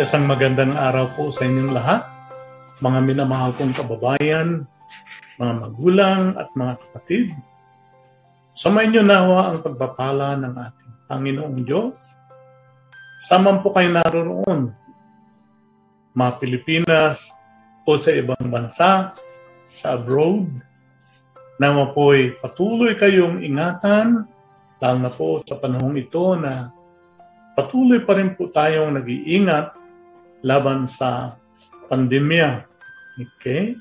Isang magandang araw po sa inyong lahat, mga minamahal kong kababayan, mga magulang at mga kapatid. Sumayin niyo nawa ang pagpapala ng ating Panginoong Diyos. Saman po kayo naroon, mga Pilipinas o sa ibang bansa, sa abroad, nawa po'y patuloy kayong ingatan, lalo na po sa panahong ito na patuloy pa rin po tayong nag-iingat laban sa pandemya. Okay?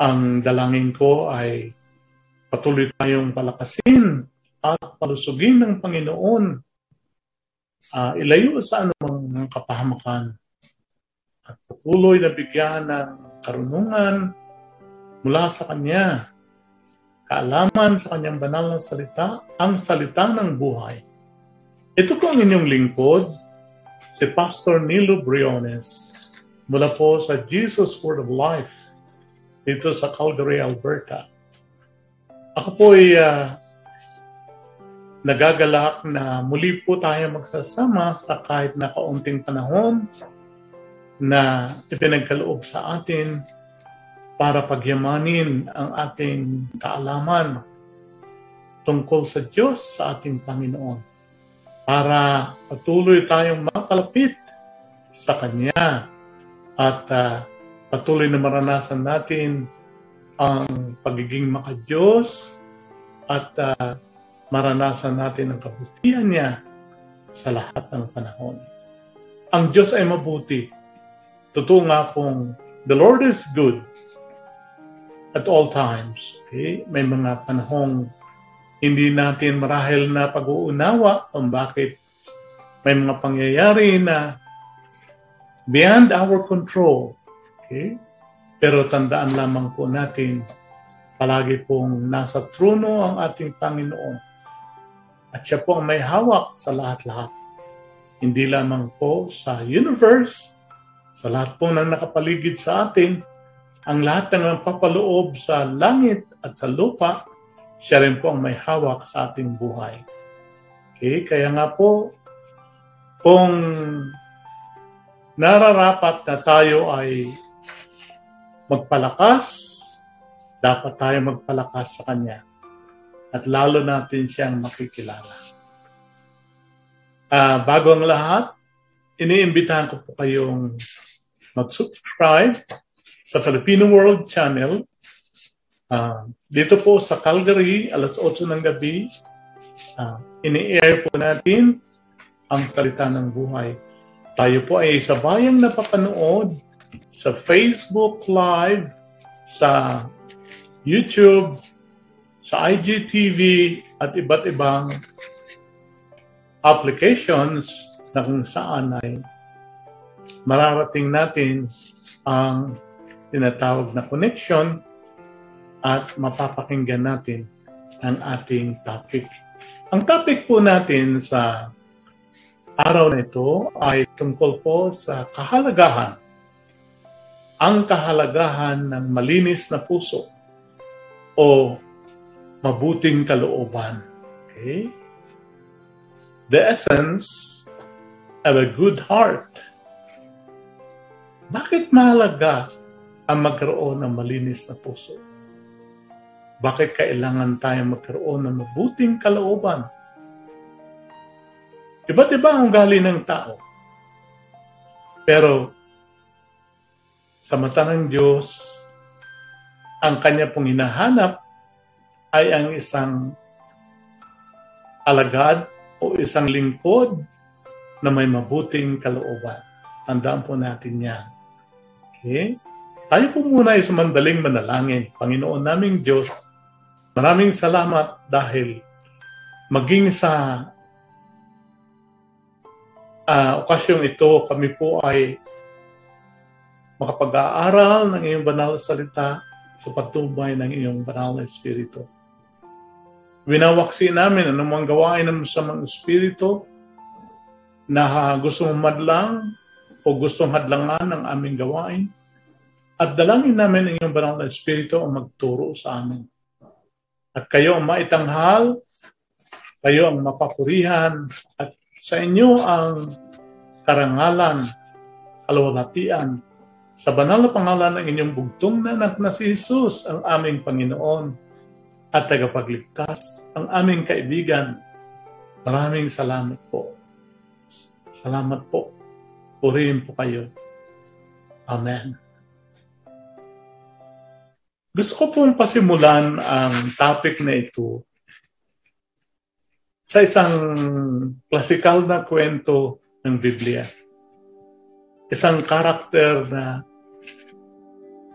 Ang dalangin ko ay patuloy tayong palakasin at palusugin ng Panginoon. Uh, ilayo sa anumang kapahamakan at patuloy na bigyan ng karunungan mula sa Kanya, kaalaman sa Kanyang banal na salita, ang salita ng buhay. Ito po ang inyong lingkod, si Pastor Nilo Briones mula po sa Jesus Word of Life dito sa Calgary, Alberta. Ako po ay uh, nagagalak na muli po tayo magsasama sa kahit na kaunting panahon na ipinagkaloob sa atin para pagyamanin ang ating kaalaman tungkol sa Diyos sa ating Panginoon para patuloy tayong makalapit sa Kanya at uh, patuloy na maranasan natin ang pagiging makadiyos at uh, maranasan natin ang kabutihan niya sa lahat ng panahon. Ang Diyos ay mabuti. Totoo nga pong the Lord is good at all times. Okay? May mga panahong hindi natin marahil na pag-uunawa kung bakit may mga pangyayari na beyond our control. Okay? Pero tandaan lamang po natin, palagi pong nasa trono ang ating Panginoon at siya po ang may hawak sa lahat-lahat. Hindi lamang po sa universe, sa lahat po ng nakapaligid sa atin, ang lahat ng papaloob sa langit at sa lupa, siya rin po ang may hawak sa ating buhay. Okay, kaya nga po, kung nararapat na tayo ay magpalakas, dapat tayo magpalakas sa Kanya at lalo natin siyang makikilala. Uh, bago ang lahat, iniimbitahan ko po kayong mag-subscribe sa Filipino World Channel. Uh, dito po sa Calgary, alas 8 ng gabi, uh, ini-air po natin ang salita ng buhay. Tayo po ay sa bayang napapanood sa Facebook Live, sa YouTube, sa IGTV at iba't ibang applications na kung saan ay mararating natin ang tinatawag na connection at mapapakinggan natin ang ating topic. Ang topic po natin sa araw na ito ay tungkol po sa kahalagahan. Ang kahalagahan ng malinis na puso o mabuting kalooban. Okay? The essence of a good heart. Bakit mahalaga ang magkaroon ng malinis na puso? Bakit kailangan tayo magkaroon ng mabuting kalooban? Iba't iba ang ugali ng tao. Pero sa mata ng Diyos, ang kanya pong hinahanap ay ang isang alagad o isang lingkod na may mabuting kalooban. Tandaan po natin yan. Okay? Tayo po muna ay sumandaling manalangin. Panginoon naming Diyos, maraming salamat dahil maging sa uh, okasyong ito, kami po ay makapag-aaral ng iyong banal salita sa patubay ng iyong banal na Espiritu. Winawaksi namin anumang gawain ng masamang espiritu na gusto mong madlang o gustong hadlangan ng aming gawain. At dalangin namin ang iyong banal na espiritu ang magturo sa amin. At kayo ang maitanghal, kayo ang mapapurihan, at sa inyo ang karangalan kalwalhatian. Sa banal na pangalan ng inyong bugtong na anak na si Jesus, ang aming Panginoon at tagapagligtas, ang aming kaibigan. Maraming salamat po. Salamat po. Purihin po kayo. Amen. Gusto ko pong pasimulan ang topic na ito sa isang klasikal na kwento ng Biblia. Isang karakter na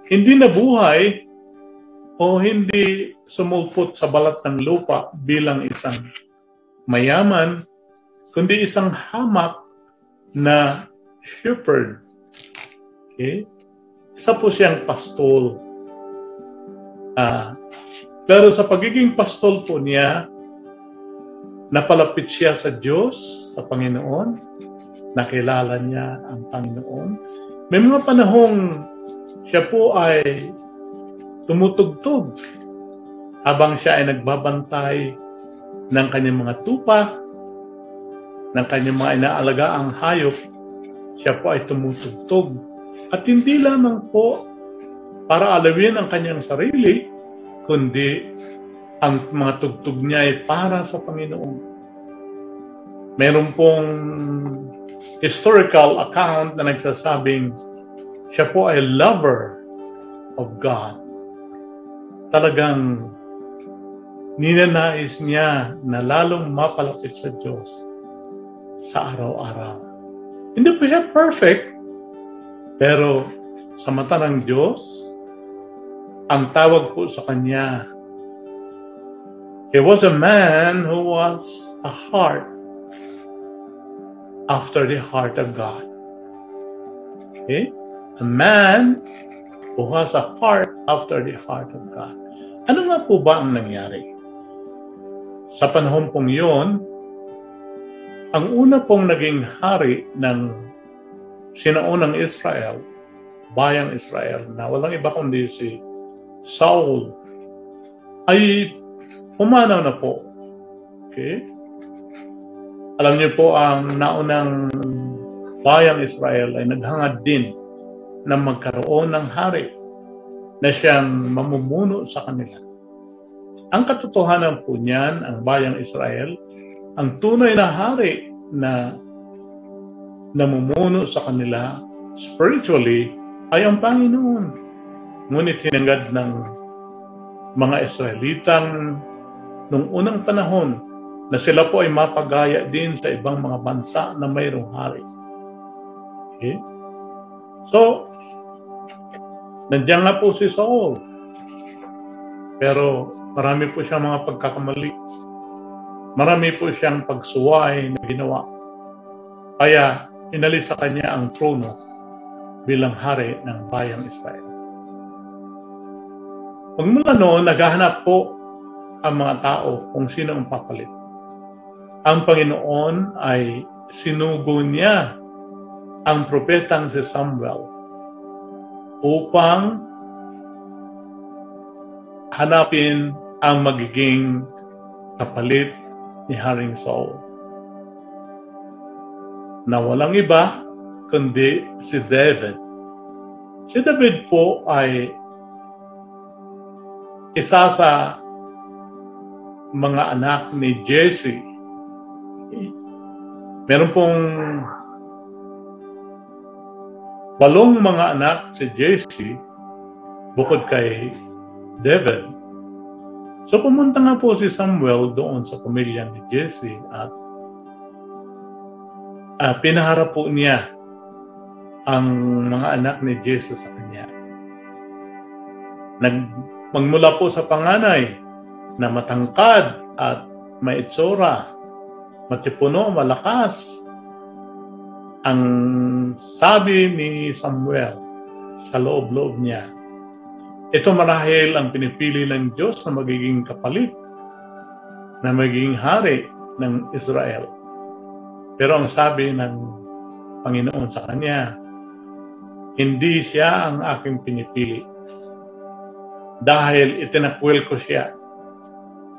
hindi nabuhay o hindi sumulpot sa balat ng lupa bilang isang mayaman, kundi isang hamak na shepherd. Okay? Isa po siyang pastol. Ah, pero sa pagiging pastol po niya, napalapit siya sa Diyos, sa Panginoon, nakilala niya ang Panginoon. May mga panahong siya po ay tumutugtog habang siya ay nagbabantay ng kanyang mga tupa, ng kanyang mga inaalagaang hayop, siya po ay tumutugtog. At hindi lamang po para alawin ang kanyang sarili, kundi ang mga tugtog niya ay para sa Panginoon. Meron pong historical account na nagsasabing siya po ay lover of God. Talagang ninanais niya na lalong mapalapit sa Diyos sa araw-araw. Hindi po siya perfect, pero sa mata ng Diyos, ang tawag po sa Kanya, He was a man who was a heart after the heart of God. Okay? A man who has a heart after the heart of God. Ano nga po ba ang nangyari? Sa panahon pong yun, ang una pong naging hari ng sinaunang Israel, bayang Israel, na walang iba kundi si Saul, ay pumanaw na po. Okay? Alam niyo po, ang naunang bayang Israel ay naghangad din na magkaroon ng hari na siyang mamumuno sa kanila. Ang katotohanan po niyan, ang bayang Israel, ang tunay na hari na namumuno sa kanila spiritually ay ang Panginoon. Ngunit hinangad ng mga Israelitang nung unang panahon na sila po ay mapagaya din sa ibang mga bansa na mayroong hari. Okay? So, nandiyan nga po si Saul. Pero marami po siyang mga pagkakamali. Marami po siyang pagsuway na ginawa. Kaya inalis sa kanya ang trono bilang hari ng bayang Israel. Pagmula noon, naghahanap po ang mga tao kung sino ang papalit. Ang Panginoon ay sinugo niya ang propetang si Samuel upang hanapin ang magiging kapalit ni Haring Saul. Na walang iba kundi si David. Si David po ay isa sa mga anak ni Jesse. Meron pong walong mga anak si Jesse bukod kay David. So pumunta nga po si Samuel doon sa pamilya ni Jesse at uh, pinaharap po niya ang mga anak ni Jesse sa kanya. Nag, magmula po sa panganay, na matangkad at may itsura, matipuno, malakas. Ang sabi ni Samuel sa loob-loob niya, ito marahil ang pinipili ng Diyos na magiging kapalit, na magiging hari ng Israel. Pero ang sabi ng Panginoon sa kanya, hindi siya ang aking pinipili. Dahil itinakwil ko siya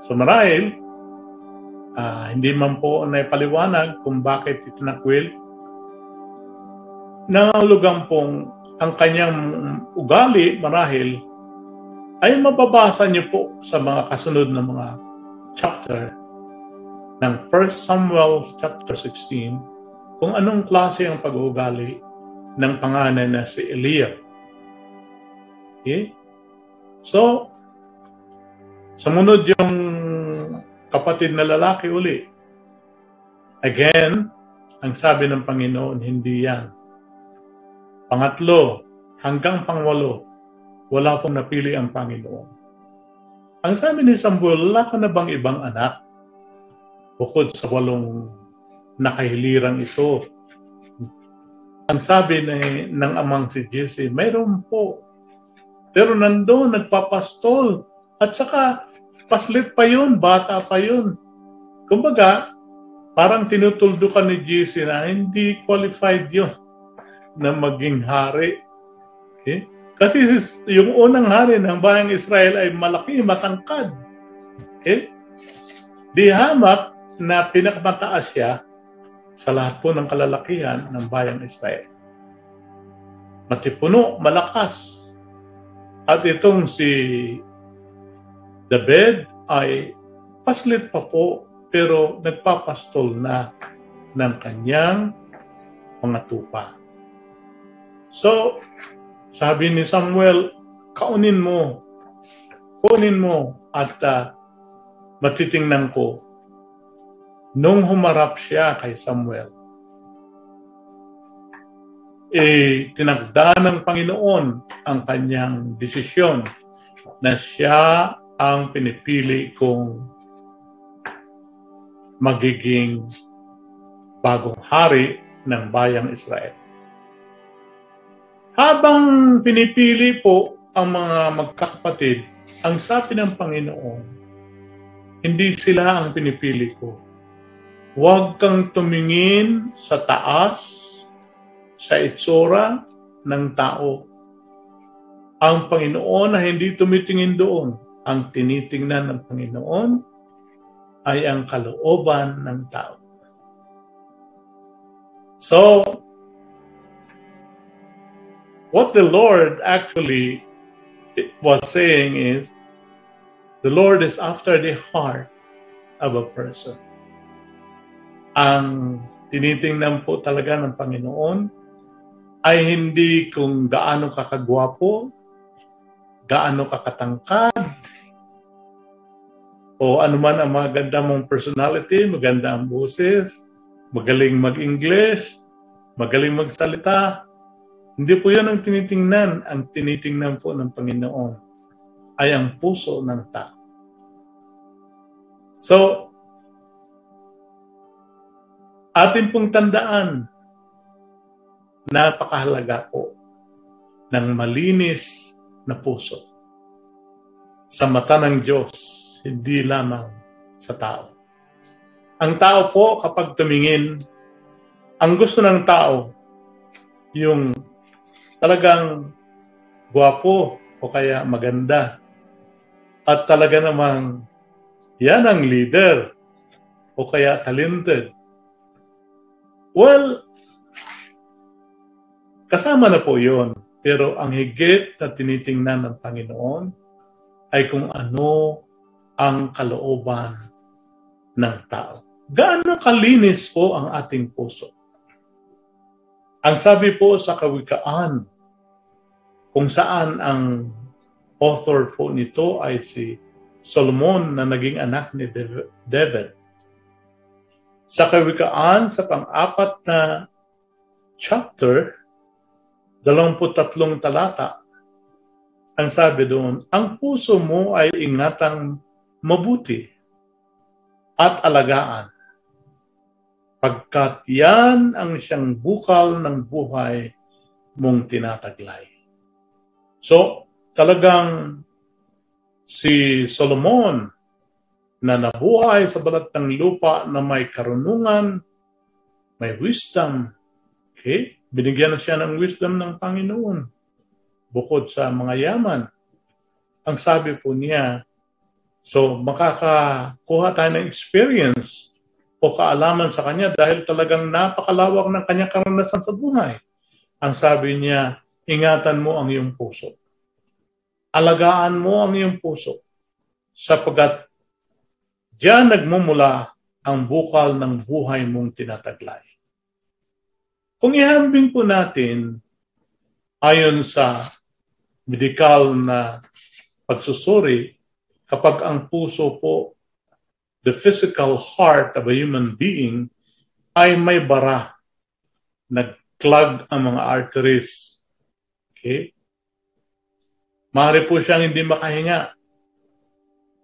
So marahil, uh, hindi man po naipaliwanag kung bakit itinakwil. nangangulugang pong ang kanyang ugali marahil ay mababasa niyo po sa mga kasunod na mga chapter ng 1 Samuel chapter 16 kung anong klase ang pag-uugali ng panganay na si Eliab. Okay? So, sumunod yung kapatid na lalaki uli. Again, ang sabi ng Panginoon, hindi yan. Pangatlo, hanggang pangwalo, wala pong napili ang Panginoon. Ang sabi ni Samuel, wala ka na bang ibang anak? Bukod sa walong nakahilirang ito. Ang sabi ni, ng amang si Jesse, mayroon po. Pero nandoon, nagpapastol. At saka, paslit pa yun, bata pa yun. Kumbaga, parang tinutuldukan ni Jesse na hindi qualified yun na maging hari. Okay? Kasi yung unang hari ng bayang Israel ay malaki, matangkad. Okay? Di hamak na pinakamataas siya sa lahat po ng kalalakihan ng bayang Israel. Matipuno, malakas. At itong si David ay paslit pa po pero nagpapastol na ng kanyang mga tupa. So, sabi ni Samuel, kaunin mo, kunin mo at uh, matitingnan ko. Nung humarap siya kay Samuel, eh, tinagda ng Panginoon ang kanyang desisyon na siya ang pinipili kong magiging bagong hari ng bayang Israel. Habang pinipili po ang mga magkakapatid, ang sabi ng Panginoon, hindi sila ang pinipili ko. Huwag kang tumingin sa taas, sa itsura ng tao. Ang Panginoon na hindi tumitingin doon. Ang tinitingnan ng Panginoon ay ang kalooban ng tao. So, what the Lord actually was saying is, the Lord is after the heart of a person. Ang tinitingnan po talaga ng Panginoon ay hindi kung gaano kakagwapo, gaano kakatangkad, o anuman ang maganda mong personality, maganda ang boses, magaling mag-English, magaling magsalita, hindi po yan ang tinitingnan. Ang tinitingnan po ng Panginoon ay ang puso ng tao. So, atin pong tandaan, napakahalaga po ng malinis na puso sa mata ng Diyos, hindi lamang sa tao. Ang tao po, kapag tumingin, ang gusto ng tao, yung talagang guwapo o kaya maganda. At talaga namang yan ang leader o kaya talented. Well, kasama na po yon. Pero ang higit na tinitingnan ng Panginoon ay kung ano ang kalooban ng tao. Gaano kalinis po ang ating puso? Ang sabi po sa kawikaan, kung saan ang author po nito ay si Solomon na naging anak ni David. Sa kawikaan, sa pang-apat na chapter, 23 talata, ang sabi doon, ang puso mo ay ingatang mabuti at alagaan pagkat yan ang siyang bukal ng buhay mong tinataglay. So, talagang si Solomon na nabuhay sa balat ng lupa na may karunungan, may wisdom, okay? Binigyan na siya ng wisdom ng Panginoon bukod sa mga yaman. Ang sabi po niya, so makakakuha tayo ng experience o kaalaman sa kanya dahil talagang napakalawak ng kanyang karanasan sa buhay. ang sabi niya, ingatan mo ang iyong puso. Alagaan mo ang iyong puso sapagkat diyan nagmumula ang bukal ng buhay mong tinataglay. Kung ihambing po natin ayon sa medikal na pagsusuri, kapag ang puso po, the physical heart of a human being, ay may bara, nag-clog ang mga arteries. Okay? Maaari po siyang hindi makahinga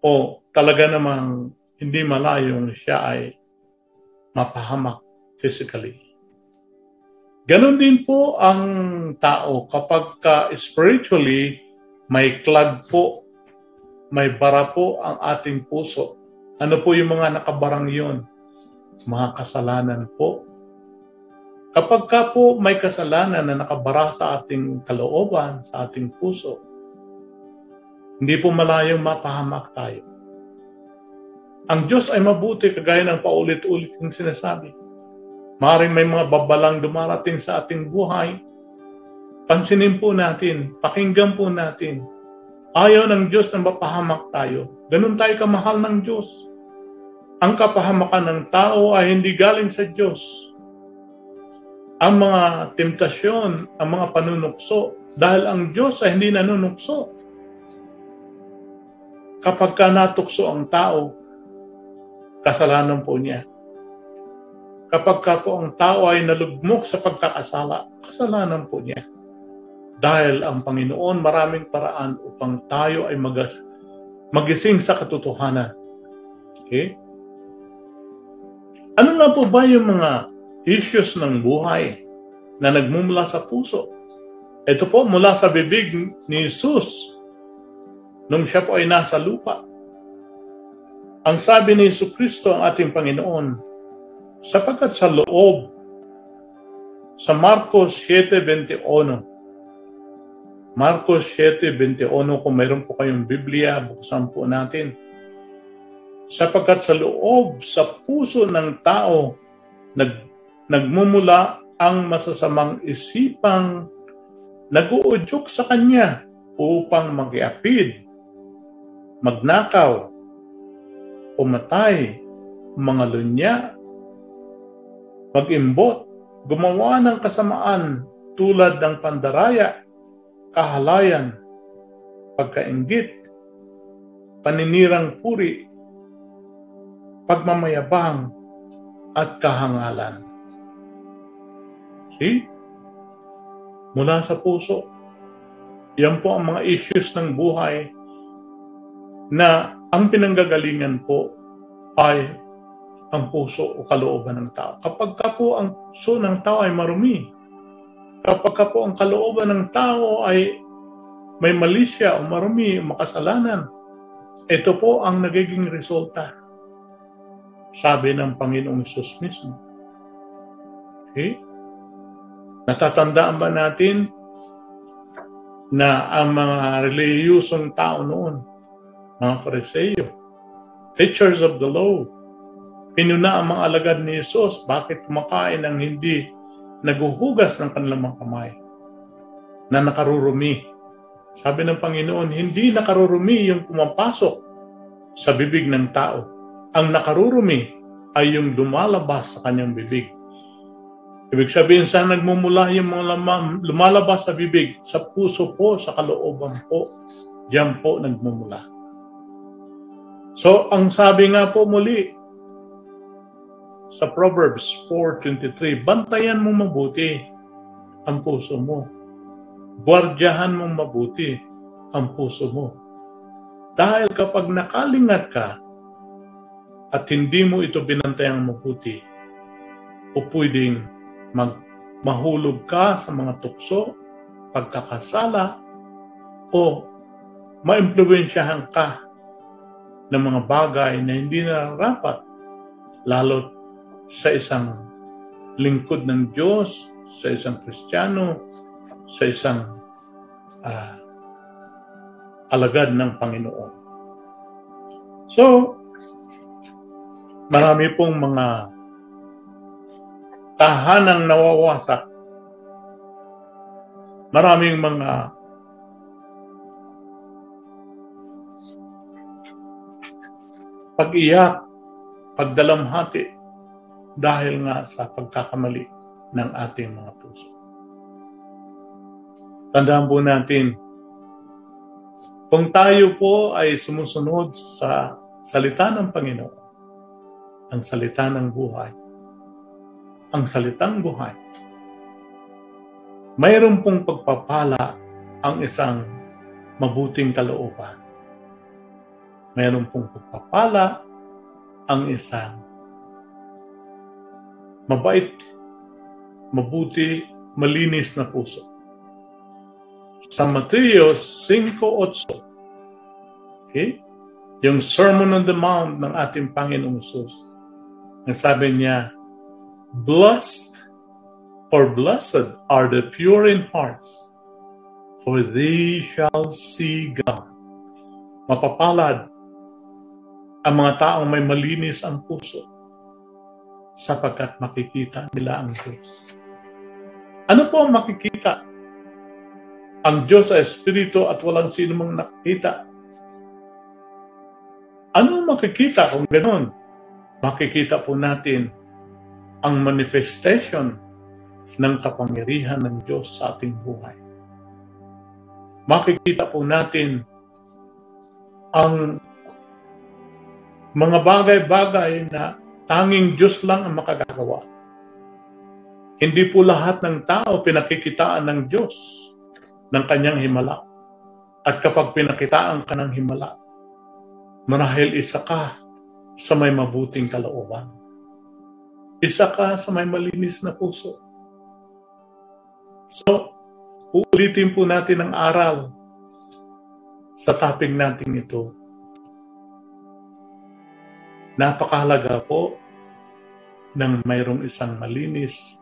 o talaga namang hindi malayong siya ay mapahamak physically. Ganon din po ang tao kapag ka spiritually may clog po, may bara po ang ating puso. Ano po yung mga nakabarang yon? Mga kasalanan po. Kapag ka po may kasalanan na nakabara sa ating kalooban, sa ating puso, hindi po malayong mapahamak tayo. Ang Diyos ay mabuti kagaya ng paulit-ulit yung sinasabi Maring may mga babalang dumarating sa ating buhay. Pansinin po natin, pakinggan po natin. Ayaw ng Diyos na mapahamak tayo. Ganun tayo kamahal ng Diyos. Ang kapahamakan ng tao ay hindi galing sa Diyos. Ang mga temptasyon, ang mga panunukso, dahil ang Diyos ay hindi nanunukso. Kapag ka natukso ang tao, kasalanan po niya kapag ka po ang tao ay nalugmok sa pagkakasala, kasalanan po niya. Dahil ang Panginoon maraming paraan upang tayo ay mag- magising sa katotohanan. Okay? Ano nga po ba yung mga issues ng buhay na nagmumula sa puso? Ito po mula sa bibig ni Jesus nung siya po ay nasa lupa. Ang sabi ni Yesu Kristo ang ating Panginoon, sapagkat sa loob sa Marcos 7.21 Marcos 7.21 kung mayroon po kayong Biblia, buksan po natin. Sapagkat sa loob, sa puso ng tao, nag, nagmumula ang masasamang isipang nag-uudyok sa kanya upang mag-iapid, magnakaw, pumatay, mga lunya, mag-imbot, gumawa ng kasamaan tulad ng pandaraya, kahalayan, pagkaingit, paninirang puri, pagmamayabang, at kahangalan. See? Mula sa puso. Yan po ang mga issues ng buhay na ang pinanggagalingan po ay ang puso o kalooban ng tao. Kapag ka po ang puso ng tao ay marumi, kapag ka po ang kalooban ng tao ay may malisya o marumi o makasalanan, ito po ang nagiging resulta. Sabi ng Panginoong Isus mismo. Okay? Natatandaan ba natin na ang mga reliyusong tao noon, mga Fariseo, teachers of the law, Pinuna ang mga alagad ni Jesus, bakit kumakain ng hindi naguhugas ng kanilang mga kamay na nakarurumi. Sabi ng Panginoon, hindi nakarurumi yung pumapasok sa bibig ng tao. Ang nakarurumi ay yung lumalabas sa kanyang bibig. Ibig sabihin, saan nagmumula yung mga lamang, lumalabas sa bibig? Sa puso po, sa kalooban po. Diyan po nagmumula. So, ang sabi nga po muli, sa Proverbs 4.23, bantayan mo mabuti ang puso mo. Gwardyahan mo mabuti ang puso mo. Dahil kapag nakalingat ka at hindi mo ito binantayang mabuti, o pwedeng mag mahulog ka sa mga tukso, pagkakasala, o maimpluwensyahan ka ng mga bagay na hindi nararapat, lalo't sa isang lingkod ng Diyos, sa isang Kristiyano, sa isang uh, alagad ng Panginoon. So, marami pong mga tahanang nawawasak maraming mga pag-iyak, pagdalamhati dahil nga sa pagkakamali ng ating mga puso. Tandaan po natin, kung tayo po ay sumusunod sa salita ng Panginoon, ang salita ng buhay, ang salitang buhay, mayroon pong pagpapala ang isang mabuting kalooban. Mayroon pong pagpapala ang isang mabait, mabuti, malinis na puso. Sa Mateo 5.8, okay? yung Sermon on the Mount ng ating Panginoong Isus, ang sabi niya, Blessed or blessed are the pure in hearts, for they shall see God. Mapapalad ang mga taong may malinis ang puso sapagkat makikita nila ang Diyos. Ano po ang makikita? Ang Diyos ay Espiritu at walang sino mang nakikita. Ano makikita kung ganoon? Makikita po natin ang manifestation ng kapangyarihan ng Diyos sa ating buhay. Makikita po natin ang mga bagay-bagay na tanging Diyos lang ang makagagawa. Hindi po lahat ng tao pinakikitaan ng Diyos ng kanyang himala. At kapag pinakitaan ka ng himala, marahil isa ka sa may mabuting kalooban. Isa ka sa may malinis na puso. So, uulitin po natin ang aral sa topic natin ito Napakahalaga po ng mayroong isang malinis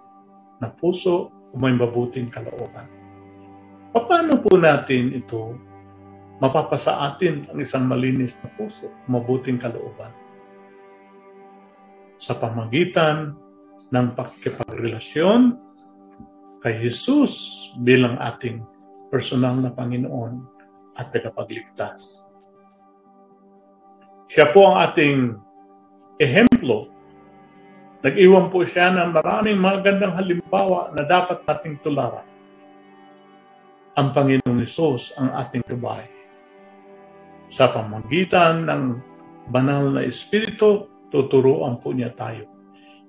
na puso o may mabuting kalooban. Paano po natin ito mapapasa atin ang isang malinis na puso, mabuting kalooban? Sa pamagitan ng pakikipagrelasyon kay Jesus bilang ating personal na Panginoon at tagapagligtas. Siya po ang ating ehemplo, nag-iwan po siya ng maraming magandang halimbawa na dapat nating tularan. Ang Panginoong Isos ang ating gabay. Sa pamagitan ng banal na Espiritu, tuturuan po niya tayo.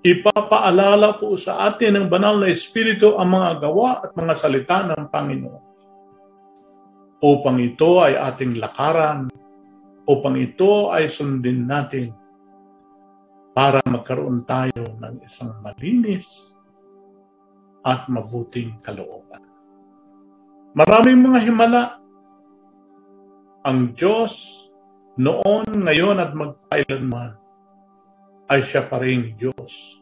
Ipapaalala po sa atin ng banal na Espiritu ang mga gawa at mga salita ng Panginoon. Upang ito ay ating lakaran, upang ito ay sundin natin para magkaroon tayo ng isang malinis at mabuting kalooban. Maraming mga himala ang Diyos noon, ngayon at magkailanman ay siya pa rin Diyos.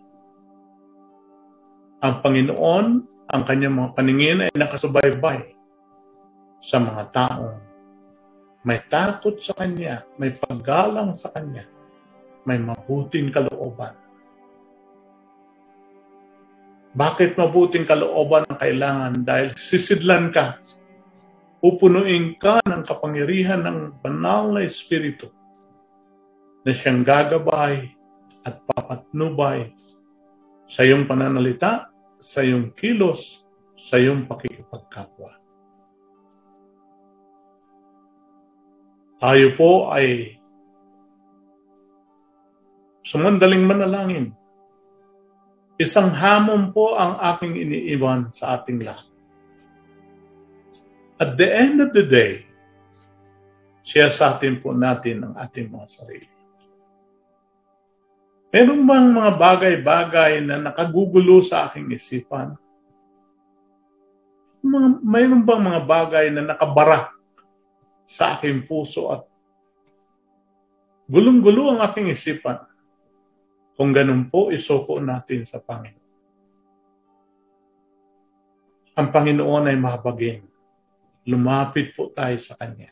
Ang Panginoon, ang kanyang mga paningin ay nakasubaybay sa mga taong may takot sa Kanya, may paggalang sa Kanya, may mabuting kalooban. Bakit mabuting kalooban ang kailangan? Dahil sisidlan ka, pupunuin ka ng kapangyarihan ng banal na Espiritu na siyang gagabay at papatnubay sa iyong pananalita, sa iyong kilos, sa iyong pakikipagkapwa. Tayo po ay Sumandaling manalangin. Isang hamon po ang aking iniiwan sa ating lahat. At the end of the day, siya sa atin po natin ang ating mga sarili. Meron bang mga bagay-bagay na nakagugulo sa aking isipan? Mga, mayroon bang mga bagay na nakabara sa aking puso at gulong-gulo ang aking isipan? Kung ganun po, isuko natin sa Panginoon. Ang Panginoon ay mahabagin. Lumapit po tayo sa Kanya.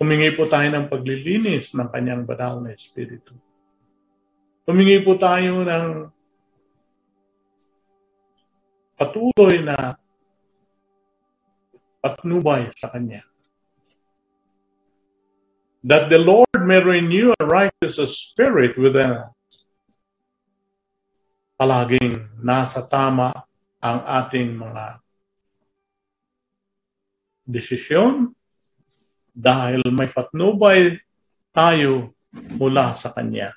Humingi po tayo ng paglilinis ng Kanyang banal na Espiritu. Humingi po tayo ng patuloy na patnubay sa Kanya. That the Lord may renew a righteous spirit within us. Palaging nasa tama ang ating mga desisyon dahil may patnubay tayo mula sa Kanya.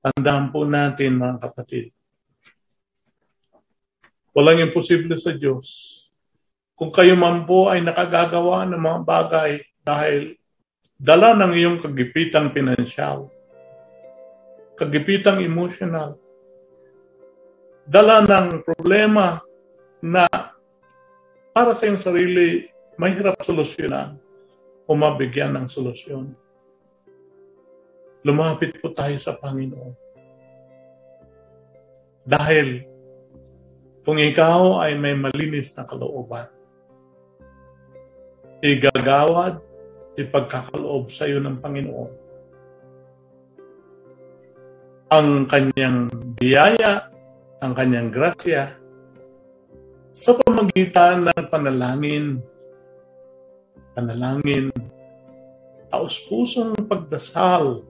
Tandaan po natin mga kapatid, walang imposible sa Diyos. Kung kayo man po ay nakagagawa ng mga bagay dahil dala ng iyong kagipitang pinansyal, kagipitang emotional, dala ng problema na para sa iyong sarili mahirap solusyonan o mabigyan ng solusyon. Lumapit po tayo sa Panginoon. Dahil kung ikaw ay may malinis na kalooban, igagawad, ipagkakaloob sa iyo ng Panginoon. Ang kanyang biyaya, ang kanyang grasya, sa pamagitan ng panalangin, panalangin, taos-pusong pagdasal,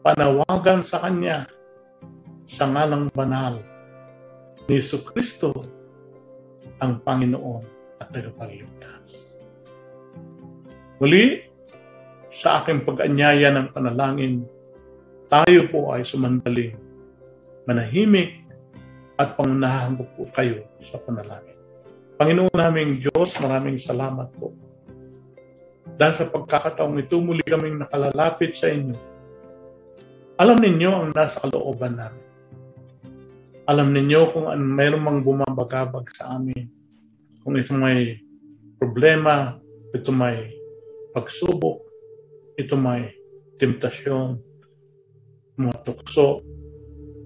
panawagan sa Kanya sa ngalang banal ni Kristo ang Panginoon at tagapagligtas. Muli, sa aking pag-anyaya ng panalangin, tayo po ay sumandaling, manahimik, at pangunahan ko po kayo sa panalangin. Panginoon naming Diyos, maraming salamat po. Dahil sa pagkakataong ito, muli kaming nakalalapit sa inyo. Alam ninyo ang nasa kalooban namin. Alam ninyo kung an mayroong mang bumabagabag sa amin kung ito may problema, ito may pagsubok, ito may temptasyon, mga tukso.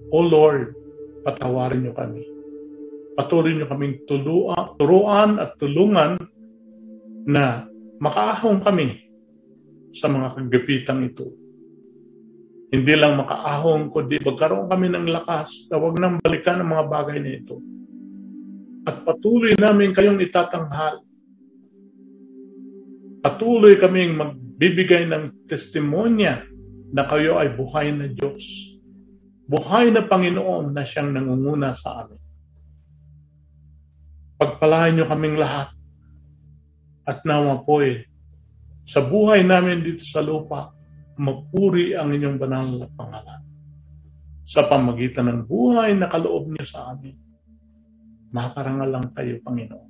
O Lord, patawarin niyo kami. Patuloy niyo kaming tuluan, turuan at tulungan na makaahong kami sa mga kagapitang ito. Hindi lang makaahong, kundi magkaroon kami ng lakas na huwag nang balikan ang mga bagay na ito at patuloy namin kayong itatanghal. Patuloy kaming magbibigay ng testimonya na kayo ay buhay na Diyos. Buhay na Panginoon na siyang nangunguna sa amin. Pagpalain niyo kaming lahat at nawa po eh, sa buhay namin dito sa lupa, mapuri ang inyong banal na pangalan. Sa pamagitan ng buhay na kaloob niyo sa amin Makarangal lang kayo, Panginoon.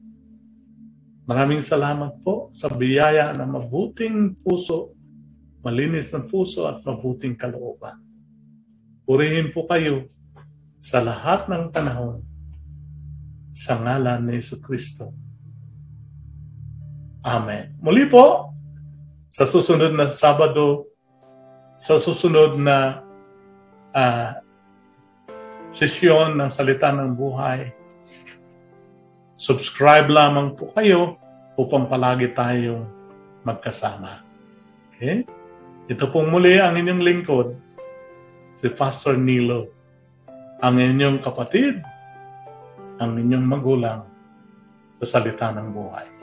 Maraming salamat po sa biyaya ng mabuting puso, malinis na puso at mabuting kalooban. Purihin po kayo sa lahat ng panahon sa ngalan ni Yesu Kristo. Amen. Muli po, sa susunod na Sabado, sa susunod na uh, sesyon ng Salita ng Buhay, subscribe lamang po kayo upang palagi tayong magkasama. Okay? Ito pong muli ang inyong lingkod, si Pastor Nilo, ang inyong kapatid, ang inyong magulang sa salita ng buhay.